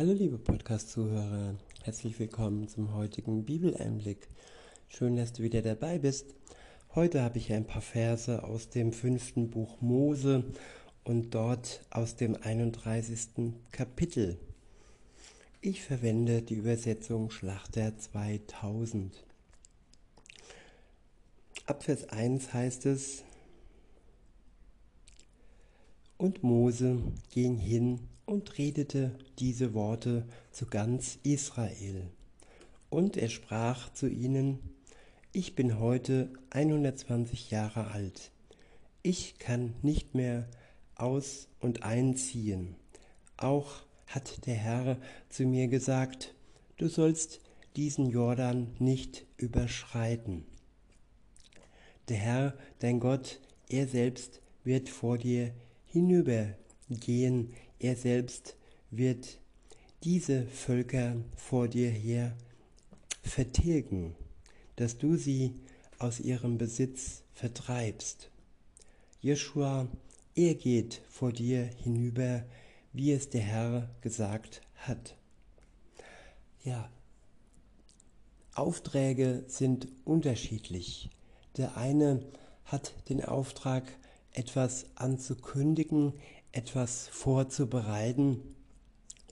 Hallo liebe Podcast-Zuhörer, herzlich willkommen zum heutigen Bibeleinblick. Schön, dass du wieder dabei bist. Heute habe ich ein paar Verse aus dem fünften Buch Mose und dort aus dem 31. Kapitel. Ich verwende die Übersetzung Schlachter 2000. Ab Vers 1 heißt es, und Mose ging hin und redete diese Worte zu ganz Israel. Und er sprach zu ihnen, ich bin heute 120 Jahre alt. Ich kann nicht mehr aus und einziehen. Auch hat der Herr zu mir gesagt, du sollst diesen Jordan nicht überschreiten. Der Herr, dein Gott, er selbst wird vor dir hinübergehen, er selbst wird diese Völker vor dir her vertilgen, dass du sie aus ihrem Besitz vertreibst. Jeschua, er geht vor dir hinüber, wie es der Herr gesagt hat. Ja, Aufträge sind unterschiedlich. Der eine hat den Auftrag, etwas anzukündigen, etwas vorzubereiten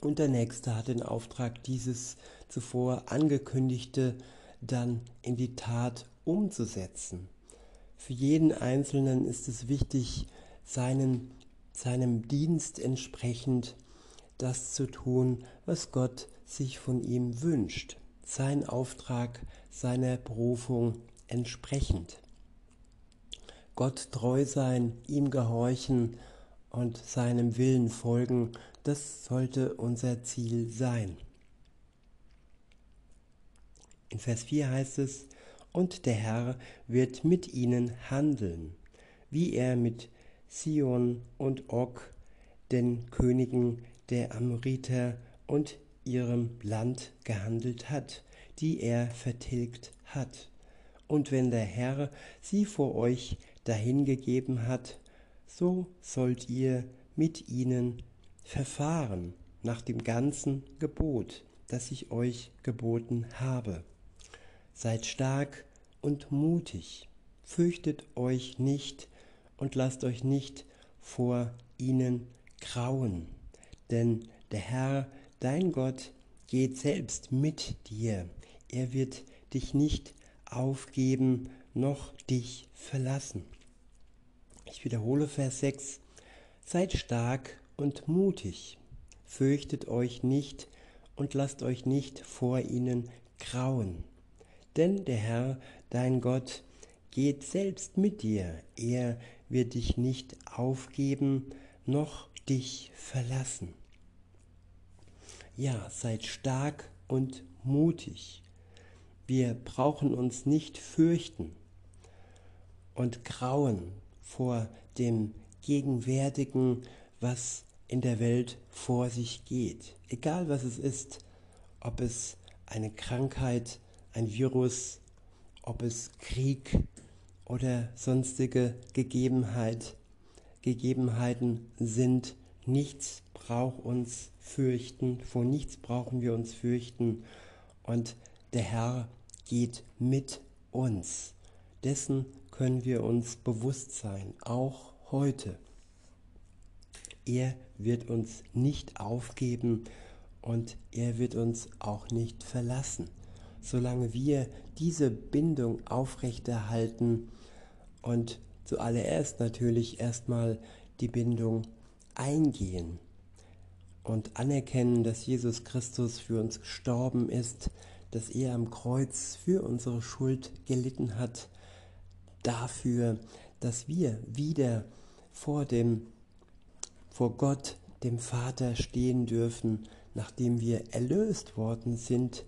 und der nächste hat den Auftrag, dieses zuvor angekündigte dann in die Tat umzusetzen. Für jeden Einzelnen ist es wichtig, seinen, seinem Dienst entsprechend das zu tun, was Gott sich von ihm wünscht. Sein Auftrag, seiner Berufung entsprechend. Gott treu sein, ihm gehorchen und seinem Willen folgen, das sollte unser Ziel sein. In Vers 4 heißt es, und der Herr wird mit ihnen handeln, wie er mit Sion und Og, den Königen der Amoriter und ihrem Land gehandelt hat, die er vertilgt hat. Und wenn der Herr sie vor euch dahingegeben hat, so sollt ihr mit ihnen verfahren nach dem ganzen Gebot, das ich euch geboten habe. Seid stark und mutig, fürchtet euch nicht und lasst euch nicht vor ihnen grauen, denn der Herr, dein Gott, geht selbst mit dir. Er wird dich nicht aufgeben noch dich verlassen. Ich wiederhole Vers 6. Seid stark und mutig, fürchtet euch nicht und lasst euch nicht vor ihnen grauen. Denn der Herr, dein Gott, geht selbst mit dir, er wird dich nicht aufgeben, noch dich verlassen. Ja, seid stark und mutig. Wir brauchen uns nicht fürchten und grauen vor dem Gegenwärtigen, was in der Welt vor sich geht. Egal was es ist, ob es eine Krankheit, ein Virus, ob es Krieg oder sonstige Gegebenheit, Gegebenheiten sind, nichts braucht uns fürchten, vor nichts brauchen wir uns fürchten und der Herr geht mit uns. Dessen können wir uns bewusst sein, auch heute. Er wird uns nicht aufgeben und er wird uns auch nicht verlassen, solange wir diese Bindung aufrechterhalten und zuallererst natürlich erstmal die Bindung eingehen und anerkennen, dass Jesus Christus für uns gestorben ist, dass er am Kreuz für unsere Schuld gelitten hat dafür, dass wir wieder vor dem vor Gott, dem Vater stehen dürfen, nachdem wir erlöst worden sind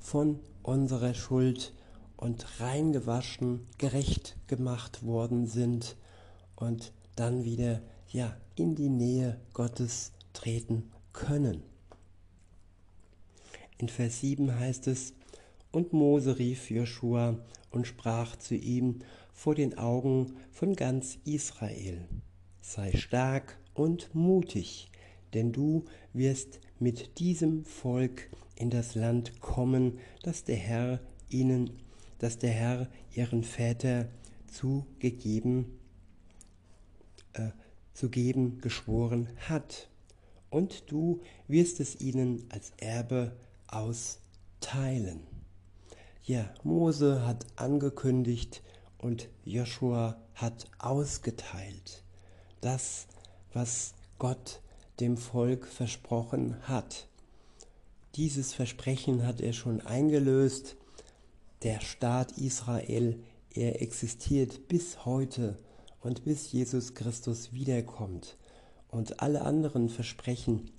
von unserer Schuld und reingewaschen, gerecht gemacht worden sind und dann wieder ja in die Nähe Gottes treten können. In Vers 7 heißt es, und Mose rief Joshua und sprach zu ihm vor den Augen von ganz Israel. Sei stark und mutig, denn du wirst mit diesem Volk in das Land kommen, das der Herr ihnen, das der Herr ihren Väter zugegeben, äh, zu geben geschworen hat. Und du wirst es ihnen als Erbe austeilen. Ja, Mose hat angekündigt und Joshua hat ausgeteilt. Das, was Gott dem Volk versprochen hat. Dieses Versprechen hat er schon eingelöst. Der Staat Israel, er existiert bis heute und bis Jesus Christus wiederkommt. Und alle anderen Versprechen,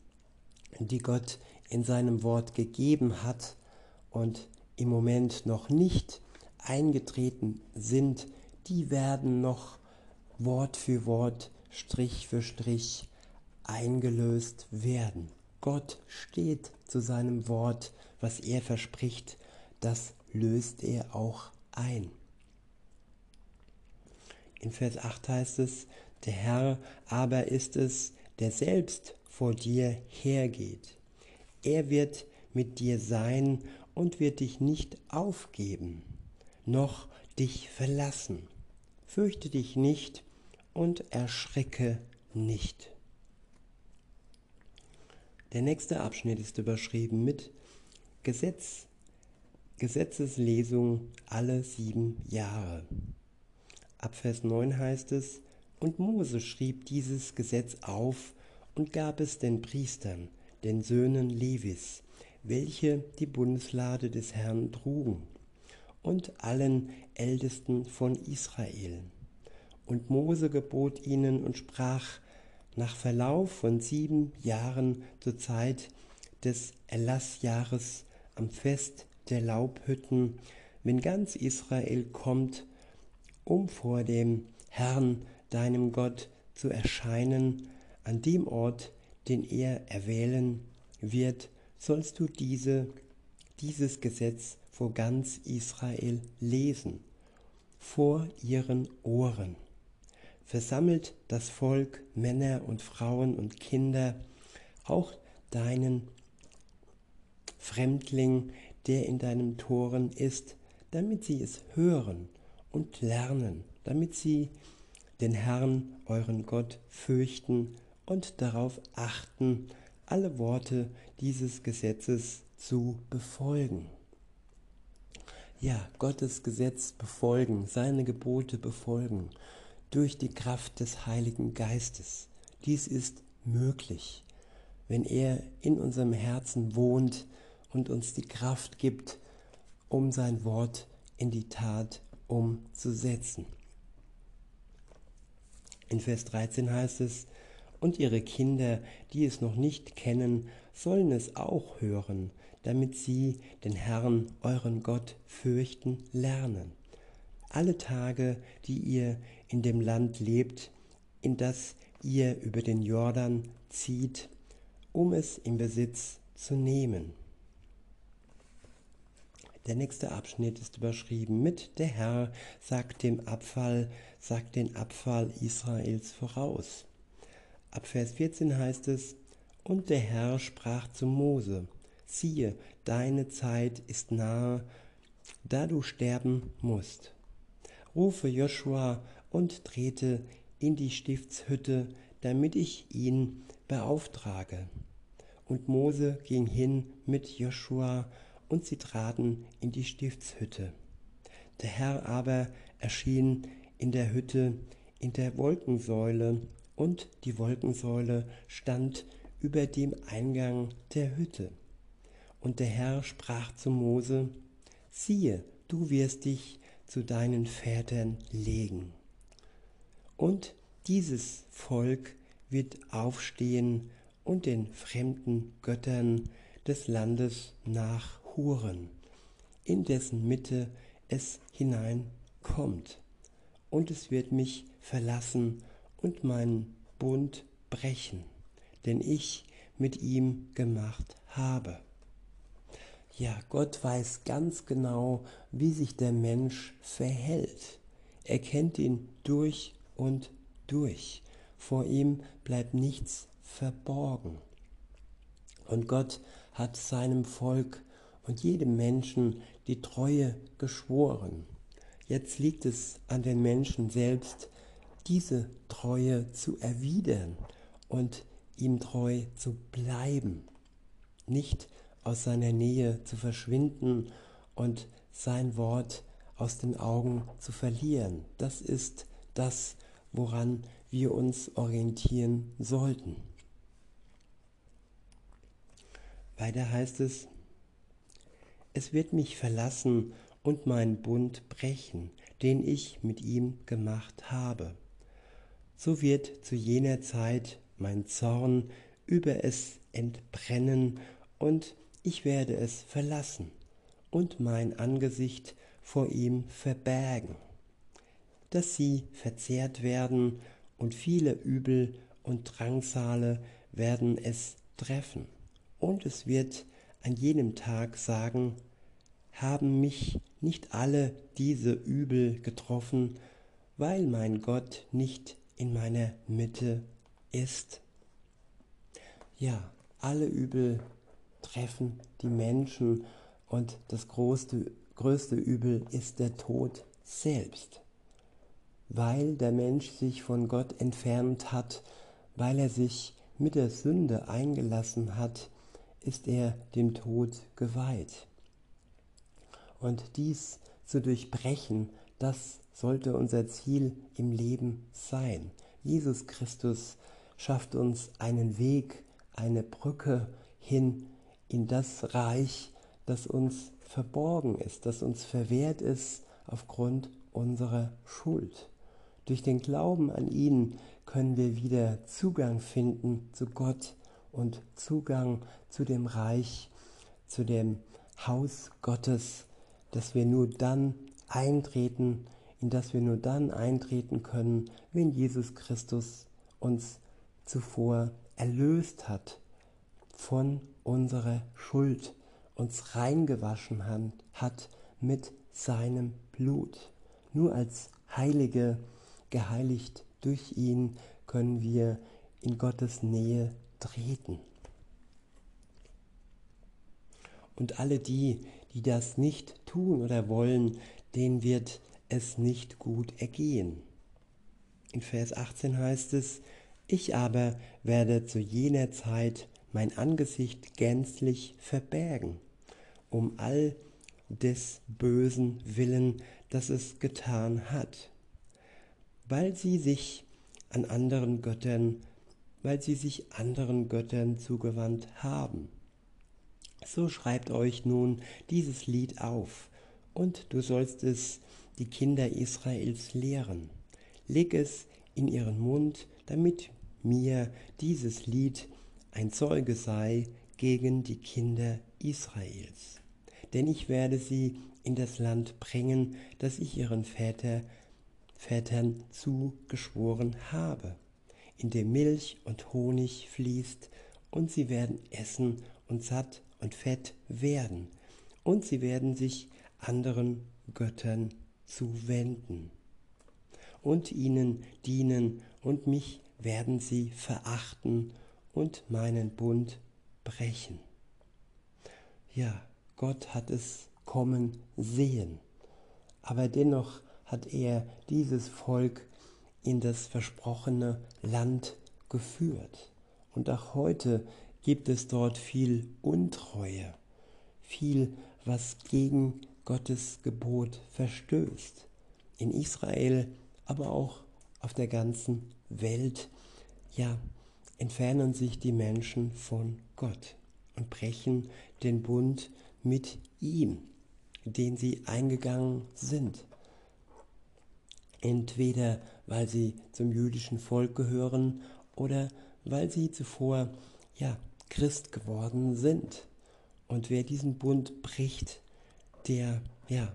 die Gott in seinem Wort gegeben hat und im Moment noch nicht eingetreten sind, die werden noch Wort für Wort, Strich für Strich eingelöst werden. Gott steht zu seinem Wort, was er verspricht, das löst er auch ein. In Vers 8 heißt es, der Herr aber ist es, der selbst vor dir hergeht. Er wird mit dir sein und wird dich nicht aufgeben, noch dich verlassen. Fürchte dich nicht und erschrecke nicht. Der nächste Abschnitt ist überschrieben mit Gesetz, Gesetzeslesung alle sieben Jahre. Ab Vers 9 heißt es, und Mose schrieb dieses Gesetz auf und gab es den Priestern, den Söhnen Levis, welche die Bundeslade des Herrn trugen, und allen Ältesten von Israel. Und Mose gebot ihnen und sprach, nach Verlauf von sieben Jahren zur Zeit des Erlassjahres am Fest der Laubhütten, wenn ganz Israel kommt, um vor dem Herrn, deinem Gott, zu erscheinen, an dem Ort, den er erwählen wird, sollst du diese, dieses Gesetz vor ganz Israel lesen, vor ihren Ohren versammelt das Volk, Männer und Frauen und Kinder, auch deinen Fremdling, der in deinem Toren ist, damit sie es hören und lernen, damit sie den Herrn, euren Gott, fürchten und darauf achten, alle Worte dieses Gesetzes zu befolgen. Ja, Gottes Gesetz befolgen, seine Gebote befolgen durch die Kraft des Heiligen Geistes. Dies ist möglich, wenn er in unserem Herzen wohnt und uns die Kraft gibt, um sein Wort in die Tat umzusetzen. In Vers 13 heißt es, und ihre Kinder, die es noch nicht kennen, sollen es auch hören, damit sie den Herrn, euren Gott, fürchten lernen alle Tage, die ihr in dem Land lebt, in das ihr über den Jordan zieht, um es in Besitz zu nehmen. Der nächste Abschnitt ist überschrieben mit Der Herr sagt dem Abfall, sagt den Abfall Israels voraus. Ab Vers 14 heißt es, und der Herr sprach zu Mose, siehe, deine Zeit ist nahe, da du sterben musst rufe Joshua und trete in die Stiftshütte, damit ich ihn beauftrage. Und Mose ging hin mit Joshua, und sie traten in die Stiftshütte. Der Herr aber erschien in der Hütte in der Wolkensäule, und die Wolkensäule stand über dem Eingang der Hütte. Und der Herr sprach zu Mose, siehe, du wirst dich zu deinen Vätern legen. Und dieses Volk wird aufstehen und den fremden Göttern des Landes nachhuren, in dessen Mitte es hineinkommt. Und es wird mich verlassen und meinen Bund brechen, den ich mit ihm gemacht habe. Ja, Gott weiß ganz genau, wie sich der Mensch verhält. Er kennt ihn durch und durch. Vor ihm bleibt nichts verborgen. Und Gott hat seinem Volk und jedem Menschen die Treue geschworen. Jetzt liegt es an den Menschen selbst, diese Treue zu erwidern und ihm treu zu bleiben, nicht aus seiner Nähe zu verschwinden und sein Wort aus den Augen zu verlieren. Das ist das, woran wir uns orientieren sollten. Weiter heißt es, es wird mich verlassen und meinen Bund brechen, den ich mit ihm gemacht habe. So wird zu jener Zeit mein Zorn über es entbrennen und ich werde es verlassen und mein Angesicht vor ihm verbergen, dass sie verzehrt werden und viele Übel und Drangsale werden es treffen. Und es wird an jenem Tag sagen, haben mich nicht alle diese Übel getroffen, weil mein Gott nicht in meiner Mitte ist? Ja, alle Übel treffen die Menschen und das größte, größte Übel ist der Tod selbst. Weil der Mensch sich von Gott entfernt hat, weil er sich mit der Sünde eingelassen hat, ist er dem Tod geweiht. Und dies zu durchbrechen, das sollte unser Ziel im Leben sein. Jesus Christus schafft uns einen Weg, eine Brücke hin in das Reich, das uns verborgen ist, das uns verwehrt ist aufgrund unserer Schuld. Durch den Glauben an ihn können wir wieder Zugang finden zu Gott und Zugang zu dem Reich, zu dem Haus Gottes, dass wir nur dann eintreten, in das wir nur dann eintreten können, wenn Jesus Christus uns zuvor erlöst hat von unserer Schuld, uns reingewaschen hat mit seinem Blut. Nur als Heilige, geheiligt durch ihn, können wir in Gottes Nähe treten. Und alle die, die das nicht tun oder wollen, denen wird es nicht gut ergehen. In Vers 18 heißt es, ich aber werde zu jener Zeit mein Angesicht gänzlich verbergen, um all des bösen Willen, das es getan hat, weil sie sich an anderen Göttern, weil sie sich anderen Göttern zugewandt haben. So schreibt euch nun dieses Lied auf, und du sollst es die Kinder Israels lehren. Leg es in ihren Mund, damit mir dieses Lied ein Zeuge sei gegen die Kinder Israels. Denn ich werde sie in das Land bringen, das ich ihren Väter, Vätern zugeschworen habe, in dem Milch und Honig fließt, und sie werden essen und satt und fett werden, und sie werden sich anderen Göttern zuwenden und ihnen dienen, und mich werden sie verachten und meinen Bund brechen. Ja, Gott hat es kommen sehen, aber dennoch hat er dieses Volk in das versprochene Land geführt. Und auch heute gibt es dort viel Untreue, viel, was gegen Gottes Gebot verstößt. In Israel, aber auch auf der ganzen Welt, ja, entfernen sich die Menschen von Gott und brechen den Bund mit ihm, den sie eingegangen sind. Entweder weil sie zum jüdischen Volk gehören oder weil sie zuvor ja Christ geworden sind. Und wer diesen Bund bricht, der ja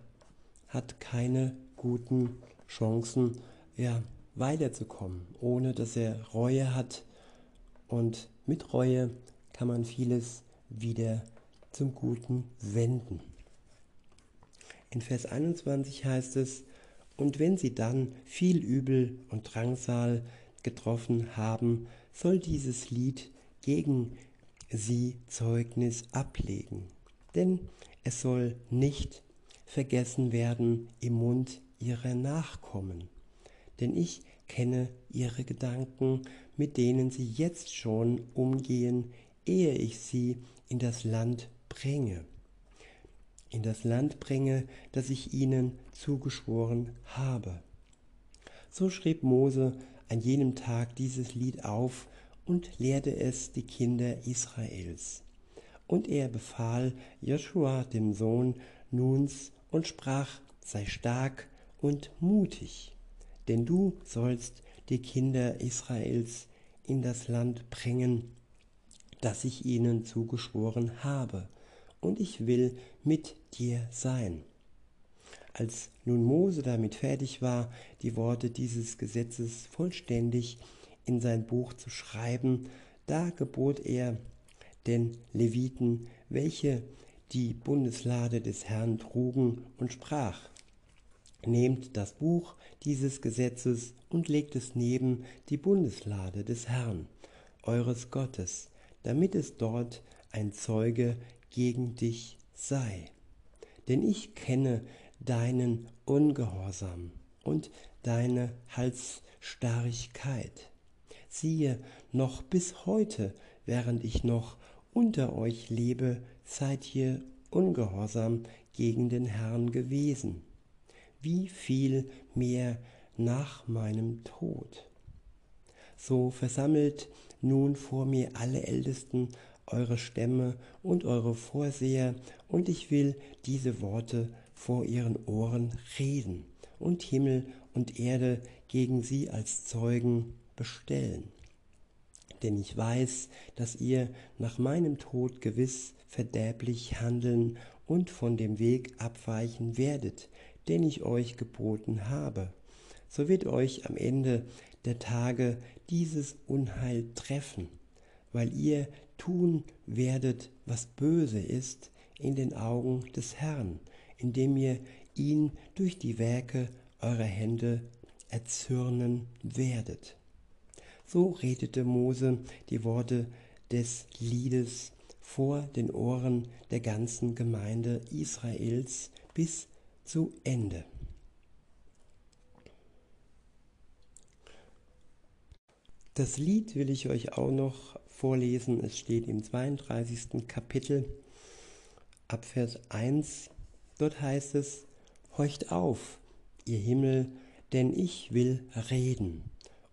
hat keine guten Chancen, ja weiterzukommen, ohne dass er Reue hat. Und mit Reue kann man vieles wieder zum Guten wenden. In Vers 21 heißt es, und wenn sie dann viel Übel und Drangsal getroffen haben, soll dieses Lied gegen sie Zeugnis ablegen. Denn es soll nicht vergessen werden im Mund ihrer Nachkommen. Denn ich kenne ihre Gedanken, mit denen sie jetzt schon umgehen, ehe ich sie in das Land bringe. In das Land bringe, das ich ihnen zugeschworen habe. So schrieb Mose an jenem Tag dieses Lied auf und lehrte es die Kinder Israels. Und er befahl Joshua dem Sohn Nuns und sprach, sei stark und mutig, denn du sollst die Kinder Israels in das Land bringen, das ich ihnen zugeschworen habe, und ich will mit dir sein. Als nun Mose damit fertig war, die Worte dieses Gesetzes vollständig in sein Buch zu schreiben, da gebot er den Leviten, welche die Bundeslade des Herrn trugen, und sprach, Nehmt das Buch dieses Gesetzes und legt es neben die Bundeslade des Herrn, eures Gottes, damit es dort ein Zeuge gegen dich sei. Denn ich kenne deinen Ungehorsam und deine Halsstarrigkeit. Siehe, noch bis heute, während ich noch unter euch lebe, seid ihr ungehorsam gegen den Herrn gewesen. Wie viel mehr nach meinem Tod. So versammelt nun vor mir alle Ältesten eure Stämme und eure Vorseher, und ich will diese Worte vor ihren Ohren reden und Himmel und Erde gegen sie als Zeugen bestellen. Denn ich weiß, dass ihr nach meinem Tod gewiss verderblich handeln und von dem Weg abweichen werdet, den ich euch geboten habe. So wird euch am Ende der Tage dieses Unheil treffen, weil ihr tun werdet, was böse ist in den Augen des Herrn, indem ihr ihn durch die Werke eurer Hände erzürnen werdet. So redete Mose die Worte des Liedes vor den Ohren der ganzen Gemeinde Israels bis zu Ende. Das Lied will ich euch auch noch vorlesen. Es steht im 32. Kapitel ab Vers 1. Dort heißt es, Horcht auf, ihr Himmel, denn ich will reden.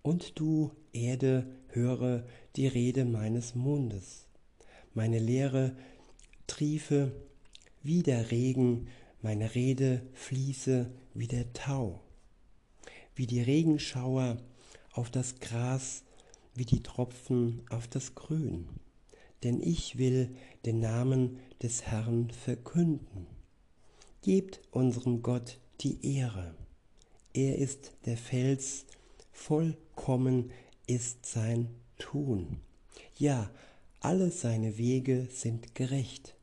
Und du, Erde, höre die Rede meines Mundes. Meine Lehre triefe wie der Regen, meine Rede fließe wie der Tau, wie die Regenschauer auf das Gras wie die Tropfen auf das Grün. Denn ich will den Namen des Herrn verkünden. Gebt unserem Gott die Ehre. Er ist der Fels, vollkommen ist sein Tun. Ja, alle seine Wege sind gerecht.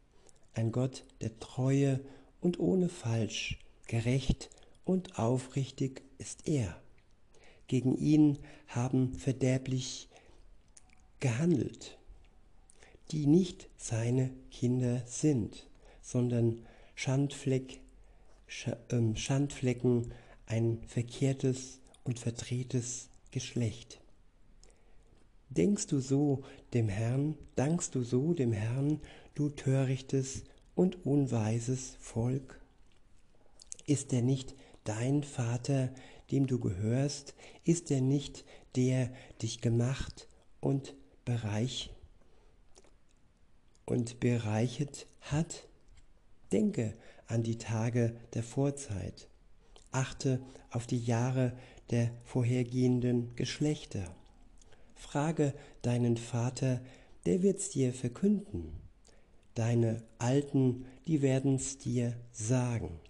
Ein Gott der Treue und ohne Falsch, gerecht und aufrichtig ist er gegen ihn haben verderblich gehandelt, die nicht seine Kinder sind, sondern Schandfleck, ähm, Schandflecken, ein verkehrtes und verdrehtes Geschlecht. Denkst du so dem Herrn, dankst du so dem Herrn, du törichtes und unweises Volk? Ist er nicht dein Vater, dem du gehörst, ist er nicht, der dich gemacht und bereich und bereichet hat? Denke an die Tage der Vorzeit. Achte auf die Jahre der vorhergehenden Geschlechter. Frage deinen Vater, der wird's dir verkünden. Deine Alten, die werden's dir sagen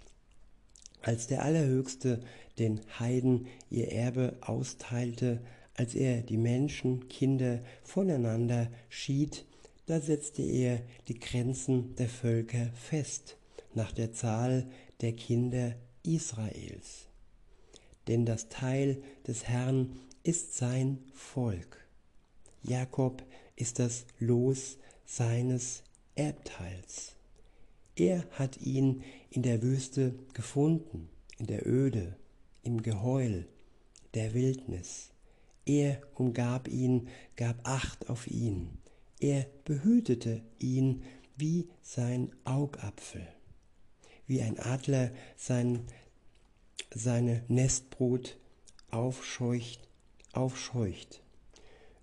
als der Allerhöchste den Heiden ihr Erbe austeilte, als er die Menschen, Kinder voneinander schied, da setzte er die Grenzen der Völker fest, nach der Zahl der Kinder Israels. Denn das Teil des Herrn ist sein Volk. Jakob ist das Los seines Erbteils. Er hat ihn in der Wüste gefunden, in der Öde, im Geheul der Wildnis. Er umgab ihn, gab Acht auf ihn. Er behütete ihn wie sein Augapfel, wie ein Adler sein, seine Nestbrut aufscheucht, aufscheucht.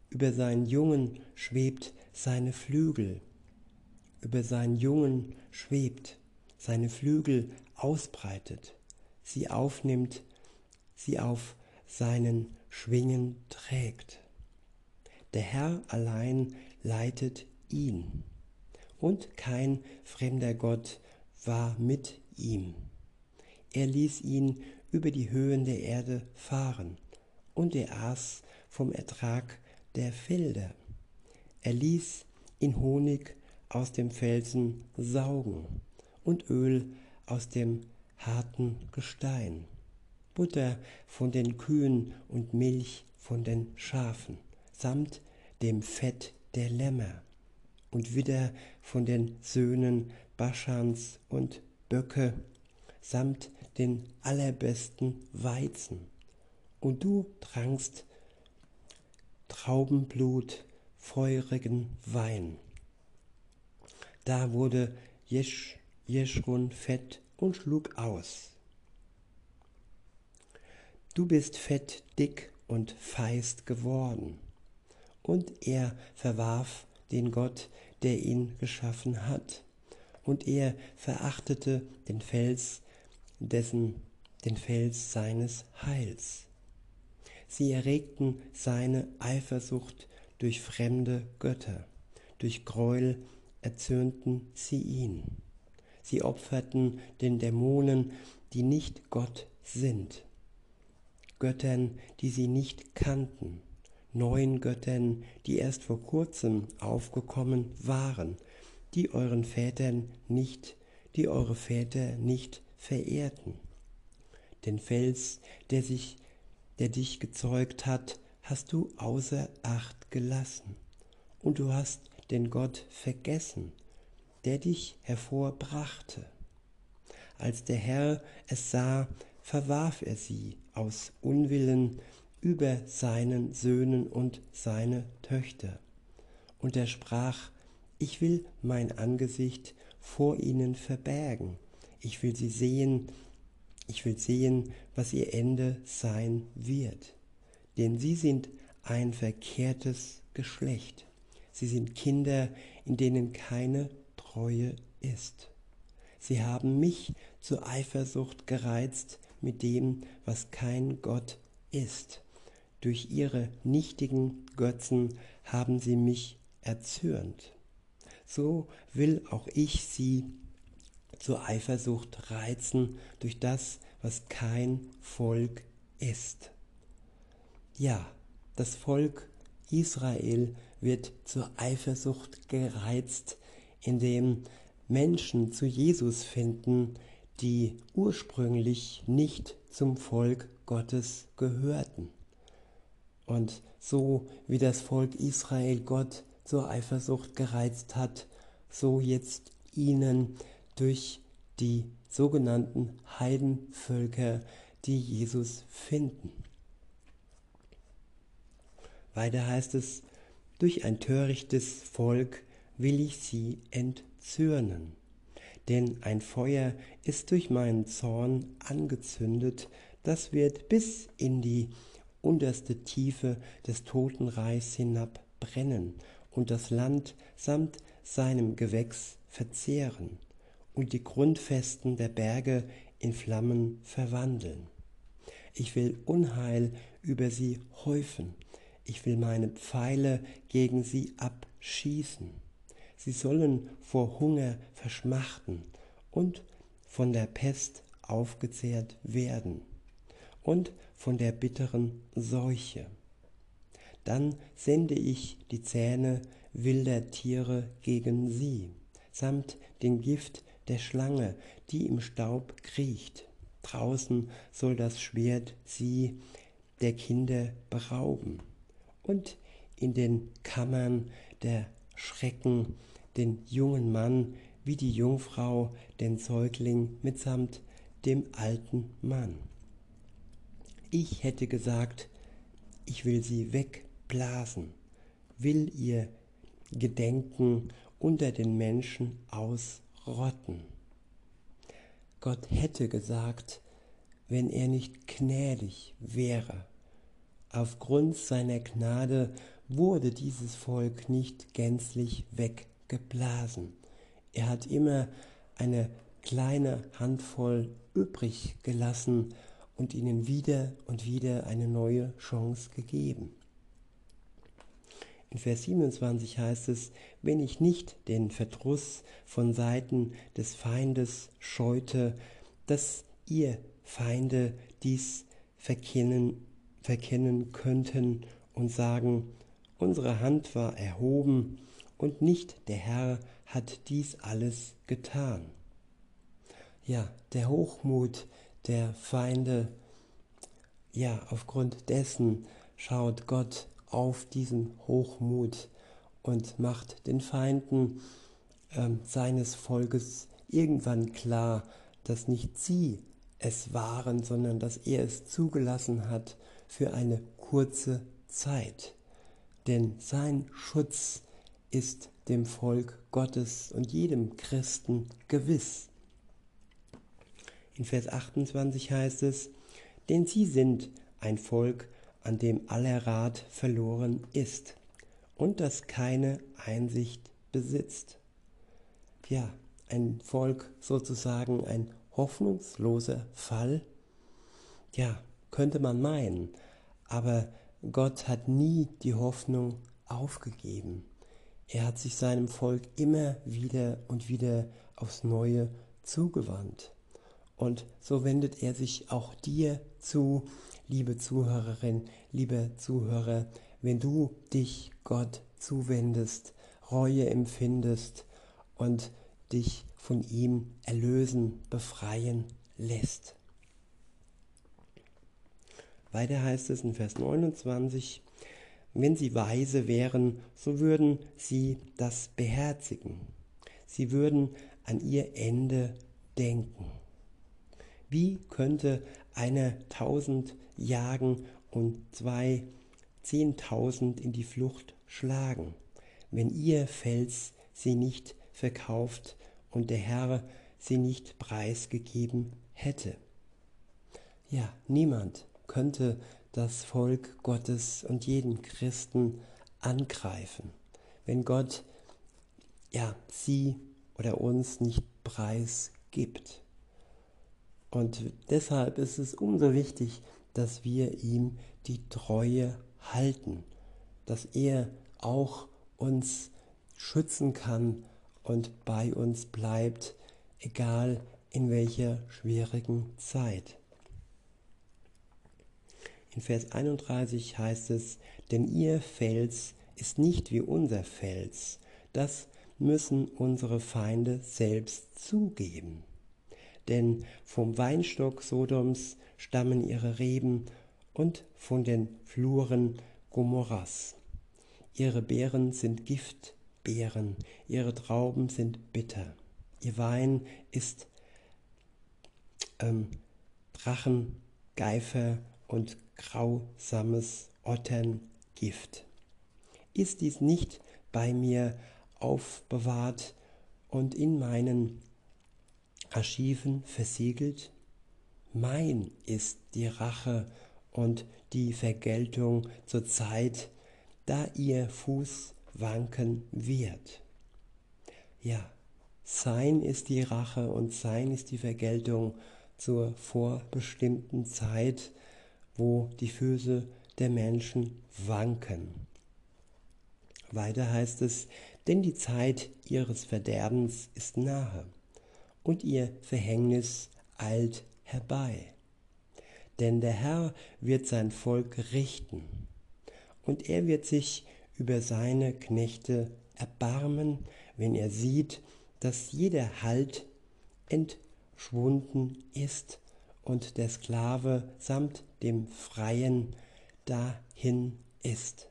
Über seinen Jungen schwebt seine Flügel, über seinen Jungen schwebt, seine Flügel ausbreitet, sie aufnimmt, sie auf seinen Schwingen trägt. Der Herr allein leitet ihn, und kein fremder Gott war mit ihm. Er ließ ihn über die Höhen der Erde fahren, und er aß vom Ertrag der Felder. Er ließ ihn Honig aus dem Felsen saugen und Öl aus dem harten Gestein. Butter von den Kühen und Milch von den Schafen, samt dem Fett der Lämmer und wieder von den Söhnen Baschans und Böcke, samt den allerbesten Weizen. Und du trankst Traubenblut, feurigen Wein. Da wurde Jesch, Jeschrun fett und schlug aus. Du bist fett, dick und feist geworden. Und er verwarf den Gott, der ihn geschaffen hat. Und er verachtete den Fels, dessen, den Fels seines Heils. Sie erregten seine Eifersucht durch fremde Götter, durch Gräuel erzürnten sie ihn. Sie opferten den Dämonen, die nicht Gott sind. Göttern, die sie nicht kannten, neuen Göttern, die erst vor kurzem aufgekommen waren, die euren Vätern nicht, die eure Väter nicht verehrten. Den Fels, der sich, der dich gezeugt hat, hast du außer Acht gelassen, und du hast den Gott vergessen, der dich hervorbrachte. Als der Herr es sah, verwarf er sie aus Unwillen über seinen Söhnen und seine Töchter. Und er sprach, ich will mein Angesicht vor ihnen verbergen, ich will sie sehen, ich will sehen, was ihr Ende sein wird. Denn sie sind ein verkehrtes Geschlecht. Sie sind Kinder, in denen keine Treue ist. Sie haben mich zur Eifersucht gereizt mit dem, was kein Gott ist. Durch ihre nichtigen Götzen haben sie mich erzürnt. So will auch ich sie zur Eifersucht reizen durch das, was kein Volk ist. Ja, das Volk Israel wird zur Eifersucht gereizt, indem Menschen zu Jesus finden, die ursprünglich nicht zum Volk Gottes gehörten. Und so wie das Volk Israel Gott zur Eifersucht gereizt hat, so jetzt ihnen durch die sogenannten Heidenvölker, die Jesus finden. Weiter heißt es, durch ein törichtes Volk will ich sie entzürnen. Denn ein Feuer ist durch meinen Zorn angezündet, das wird bis in die unterste Tiefe des Totenreichs hinab brennen und das Land samt seinem Gewächs verzehren und die Grundfesten der Berge in Flammen verwandeln. Ich will Unheil über sie häufen, ich will meine Pfeile gegen sie abschießen Sie sollen vor Hunger verschmachten und von der Pest aufgezehrt werden und von der bitteren Seuche. Dann sende ich die Zähne wilder Tiere gegen sie, samt dem Gift der Schlange, die im Staub kriecht. Draußen soll das Schwert sie der Kinder berauben, und in den Kammern der Schrecken den jungen Mann wie die Jungfrau den Säugling mitsamt dem alten Mann. Ich hätte gesagt, ich will sie wegblasen, will ihr Gedenken unter den Menschen ausrotten. Gott hätte gesagt, wenn er nicht gnädig wäre. Aufgrund seiner Gnade wurde dieses Volk nicht gänzlich weggeblasen. Er hat immer eine kleine Handvoll übrig gelassen und ihnen wieder und wieder eine neue Chance gegeben. In Vers 27 heißt es, wenn ich nicht den Verdruss von Seiten des Feindes scheute, dass ihr Feinde dies verkennen, verkennen könnten und sagen, unsere Hand war erhoben und nicht der Herr hat dies alles getan. Ja, der Hochmut der Feinde, ja, aufgrund dessen schaut Gott auf diesen Hochmut und macht den Feinden äh, seines Volkes irgendwann klar, dass nicht sie es waren, sondern dass er es zugelassen hat für eine kurze Zeit. Denn sein Schutz ist dem Volk Gottes und jedem Christen gewiss. In Vers 28 heißt es, denn sie sind ein Volk, an dem aller Rat verloren ist und das keine Einsicht besitzt. Ja, ein Volk sozusagen ein hoffnungsloser Fall? Ja, könnte man meinen, aber Gott hat nie die Hoffnung aufgegeben. Er hat sich seinem Volk immer wieder und wieder aufs Neue zugewandt. Und so wendet er sich auch dir zu, liebe Zuhörerin, liebe Zuhörer, wenn du dich Gott zuwendest, Reue empfindest und dich von ihm erlösen, befreien lässt. Weiter heißt es in Vers 29, wenn sie weise wären, so würden sie das beherzigen. Sie würden an ihr Ende denken. Wie könnte einer tausend jagen und zwei zehntausend in die Flucht schlagen, wenn ihr Fels sie nicht verkauft und der Herr sie nicht preisgegeben hätte? Ja, niemand könnte das Volk Gottes und jeden Christen angreifen, wenn Gott ja sie oder uns nicht preisgibt. Und deshalb ist es umso wichtig, dass wir ihm die Treue halten, dass er auch uns schützen kann und bei uns bleibt, egal in welcher schwierigen Zeit. In Vers 31 heißt es, denn ihr Fels ist nicht wie unser Fels, das müssen unsere Feinde selbst zugeben. Denn vom Weinstock Sodoms stammen ihre Reben und von den Fluren Gomorras. Ihre Beeren sind Giftbeeren, ihre Trauben sind bitter. Ihr Wein ist ähm, Drachen, Geifer und grausames Otterngift. Ist dies nicht bei mir aufbewahrt und in meinen Archiven versiegelt? Mein ist die Rache und die Vergeltung zur Zeit, da ihr Fuß wanken wird. Ja, sein ist die Rache und sein ist die Vergeltung zur vorbestimmten Zeit, wo die Füße der Menschen wanken. Weiter heißt es, denn die Zeit ihres Verderbens ist nahe und ihr Verhängnis eilt herbei. Denn der Herr wird sein Volk richten und er wird sich über seine Knechte erbarmen, wenn er sieht, dass jeder Halt entschwunden ist und der Sklave samt dem Freien dahin ist.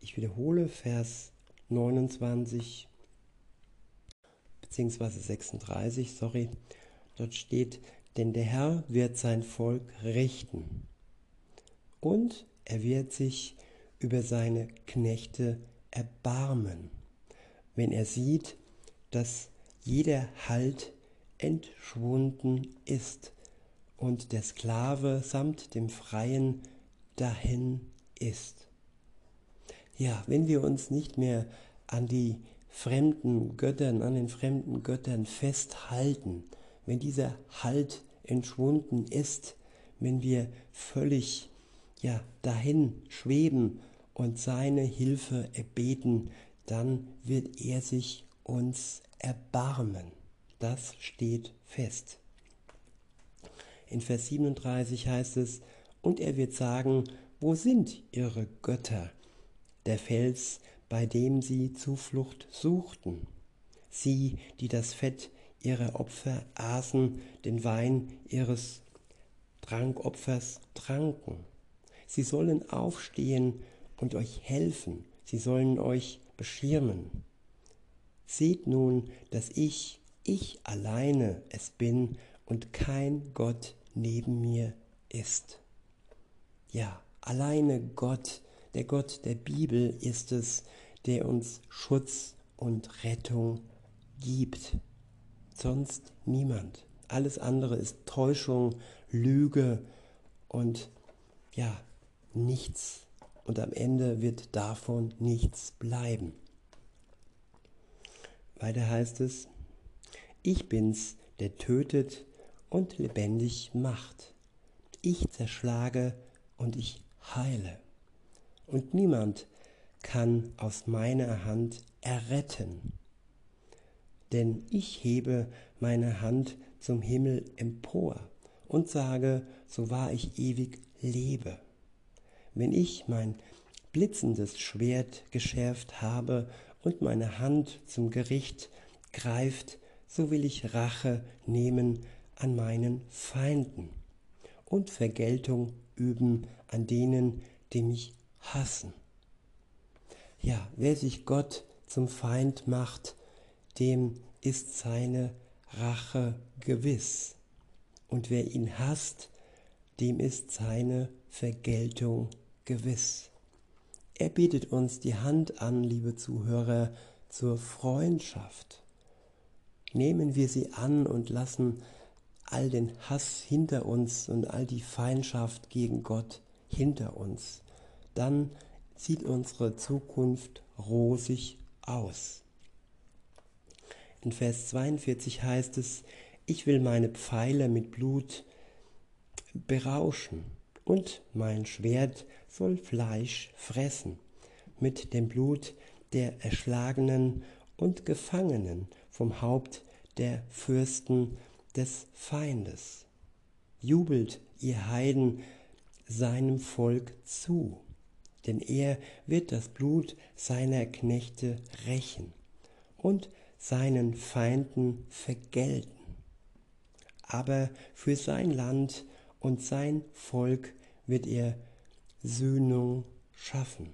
Ich wiederhole Vers 29 beziehungsweise 36, sorry, dort steht, denn der Herr wird sein Volk richten und er wird sich über seine Knechte erbarmen, wenn er sieht, dass jeder Halt entschwunden ist und der Sklave samt dem Freien dahin ist. Ja, wenn wir uns nicht mehr an die fremden Göttern, an den fremden Göttern festhalten, wenn dieser Halt entschwunden ist, wenn wir völlig ja dahin schweben und seine Hilfe erbeten, dann wird er sich uns erbarmen. Das steht fest. In Vers 37 heißt es, und er wird sagen, wo sind ihre Götter? Der Fels, bei dem sie Zuflucht suchten. Sie, die das Fett ihrer Opfer aßen, den Wein ihres Trankopfers tranken. Sie sollen aufstehen und euch helfen, sie sollen euch beschirmen. Seht nun, dass ich, ich alleine es bin und kein Gott neben mir ist. Ja, alleine Gott, der Gott der Bibel ist es, der uns Schutz und Rettung gibt. Sonst niemand. Alles andere ist Täuschung, Lüge und ja, nichts. Und am Ende wird davon nichts bleiben. Weiter heißt es, ich bin's, der tötet und lebendig macht. Ich zerschlage und ich heile. Und niemand kann aus meiner Hand erretten. Denn ich hebe meine Hand zum Himmel empor und sage, so wahr ich ewig lebe. Wenn ich mein blitzendes Schwert geschärft habe und meine Hand zum Gericht greift, so will ich Rache nehmen an meinen Feinden und Vergeltung üben an denen, die mich hassen. Ja, wer sich Gott zum Feind macht, dem ist seine Rache gewiss. Und wer ihn hasst, dem ist seine Vergeltung gewiss. Er bietet uns die Hand an, liebe Zuhörer, zur Freundschaft. Nehmen wir sie an und lassen all den Hass hinter uns und all die Feindschaft gegen Gott hinter uns. Dann sieht unsere Zukunft rosig aus. In Vers 42 heißt es, ich will meine Pfeile mit Blut berauschen und mein Schwert soll Fleisch fressen mit dem Blut der Erschlagenen und Gefangenen vom Haupt der Fürsten des Feindes. Jubelt, ihr Heiden, seinem Volk zu denn er wird das Blut seiner Knechte rächen und seinen Feinden vergelten. Aber für sein Land und sein Volk wird er Söhnung schaffen.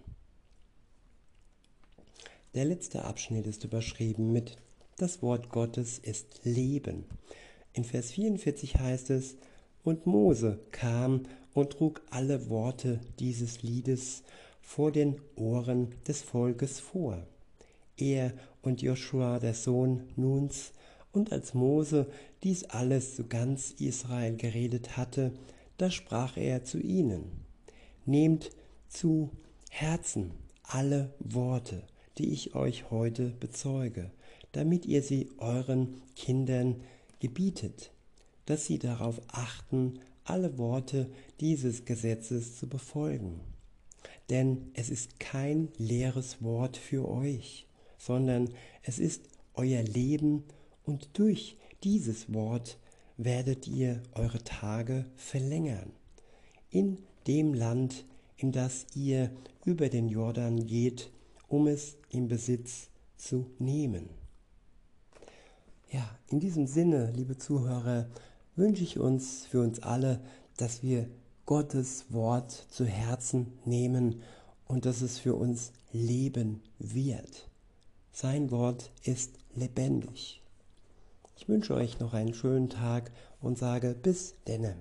Der letzte Abschnitt ist überschrieben mit Das Wort Gottes ist Leben. In Vers 44 heißt es, und Mose kam und trug alle Worte dieses Liedes vor den Ohren des Volkes vor. Er und Joshua, der Sohn Nuns, und als Mose dies alles zu ganz Israel geredet hatte, da sprach er zu ihnen, Nehmt zu Herzen alle Worte, die ich euch heute bezeuge, damit ihr sie euren Kindern gebietet, dass sie darauf achten, alle Worte dieses Gesetzes zu befolgen denn es ist kein leeres Wort für euch, sondern es ist euer Leben und durch dieses Wort werdet ihr eure Tage verlängern. In dem Land, in das ihr über den Jordan geht, um es in Besitz zu nehmen. Ja, in diesem Sinne, liebe Zuhörer, wünsche ich uns für uns alle, dass wir Gottes Wort zu Herzen nehmen und dass es für uns Leben wird. Sein Wort ist lebendig. Ich wünsche euch noch einen schönen Tag und sage bis denne.